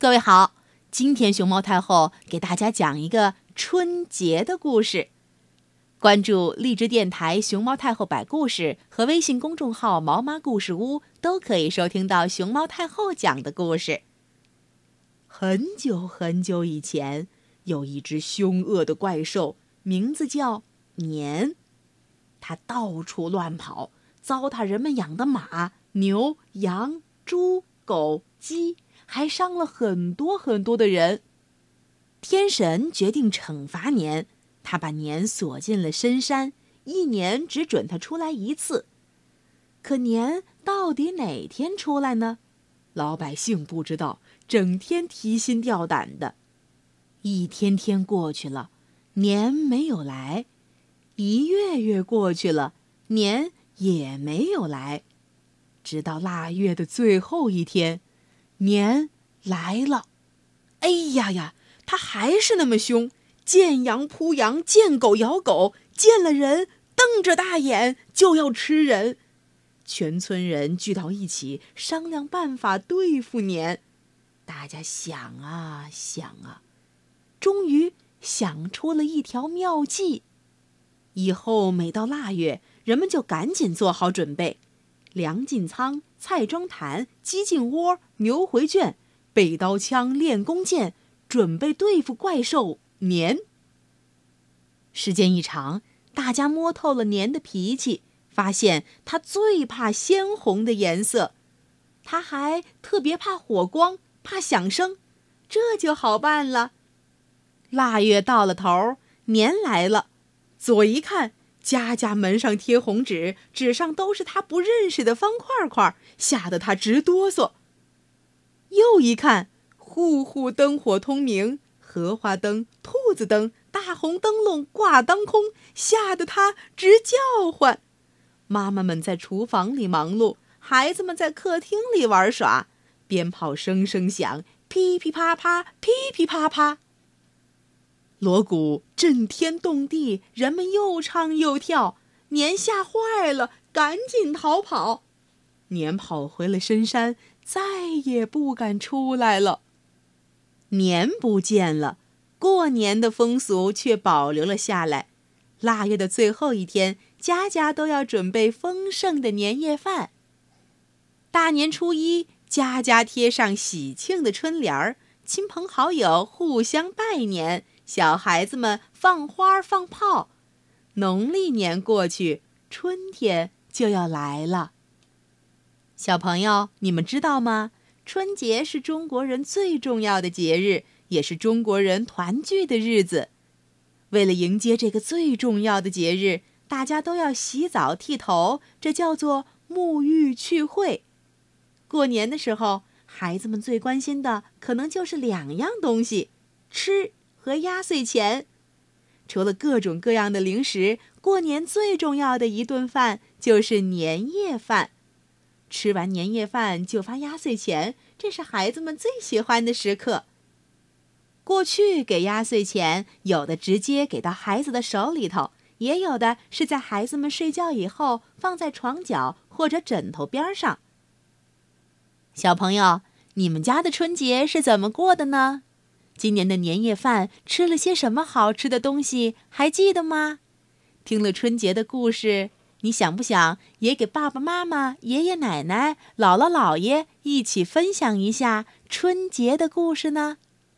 各位好，今天熊猫太后给大家讲一个春节的故事。关注荔枝电台“熊猫太后摆故事”和微信公众号“毛妈故事屋”，都可以收听到熊猫太后讲的故事。很久很久以前，有一只凶恶的怪兽，名字叫年。它到处乱跑，糟蹋人们养的马、牛、羊、猪、狗、鸡。还伤了很多很多的人。天神决定惩罚年，他把年锁进了深山，一年只准他出来一次。可年到底哪天出来呢？老百姓不知道，整天提心吊胆的。一天天过去了，年没有来；一月月过去了，年也没有来。直到腊月的最后一天。年来了，哎呀呀，他还是那么凶，见羊扑羊，见狗咬狗，见了人瞪着大眼就要吃人。全村人聚到一起商量办法对付年，大家想啊想啊，终于想出了一条妙计。以后每到腊月，人们就赶紧做好准备。粮进仓，菜装坛，鸡进窝，牛回圈，备刀枪，练弓箭，准备对付怪兽年。时间一长，大家摸透了年的脾气，发现他最怕鲜红的颜色，他还特别怕火光，怕响声，这就好办了。腊月到了头，年来了，左一看。家家门上贴红纸，纸上都是他不认识的方块块，吓得他直哆嗦。又一看，户户灯火通明，荷花灯、兔子灯、大红灯笼挂当空，吓得他直叫唤。妈妈们在厨房里忙碌，孩子们在客厅里玩耍，鞭炮声声响，噼噼啪啪，噼噼啪啪。锣鼓震天动地，人们又唱又跳，年吓坏了，赶紧逃跑。年跑回了深山，再也不敢出来了。年不见了，过年的风俗却保留了下来。腊月的最后一天，家家都要准备丰盛的年夜饭。大年初一，家家贴上喜庆的春联儿，亲朋好友互相拜年。小孩子们放花放炮，农历年过去，春天就要来了。小朋友，你们知道吗？春节是中国人最重要的节日，也是中国人团聚的日子。为了迎接这个最重要的节日，大家都要洗澡剃头，这叫做沐浴趣会。过年的时候，孩子们最关心的可能就是两样东西：吃。和压岁钱，除了各种各样的零食，过年最重要的一顿饭就是年夜饭。吃完年夜饭就发压岁钱，这是孩子们最喜欢的时刻。过去给压岁钱，有的直接给到孩子的手里头，也有的是在孩子们睡觉以后放在床角或者枕头边上。小朋友，你们家的春节是怎么过的呢？今年的年夜饭吃了些什么好吃的东西？还记得吗？听了春节的故事，你想不想也给爸爸妈妈、爷爷奶奶、姥姥姥爷一起分享一下春节的故事呢？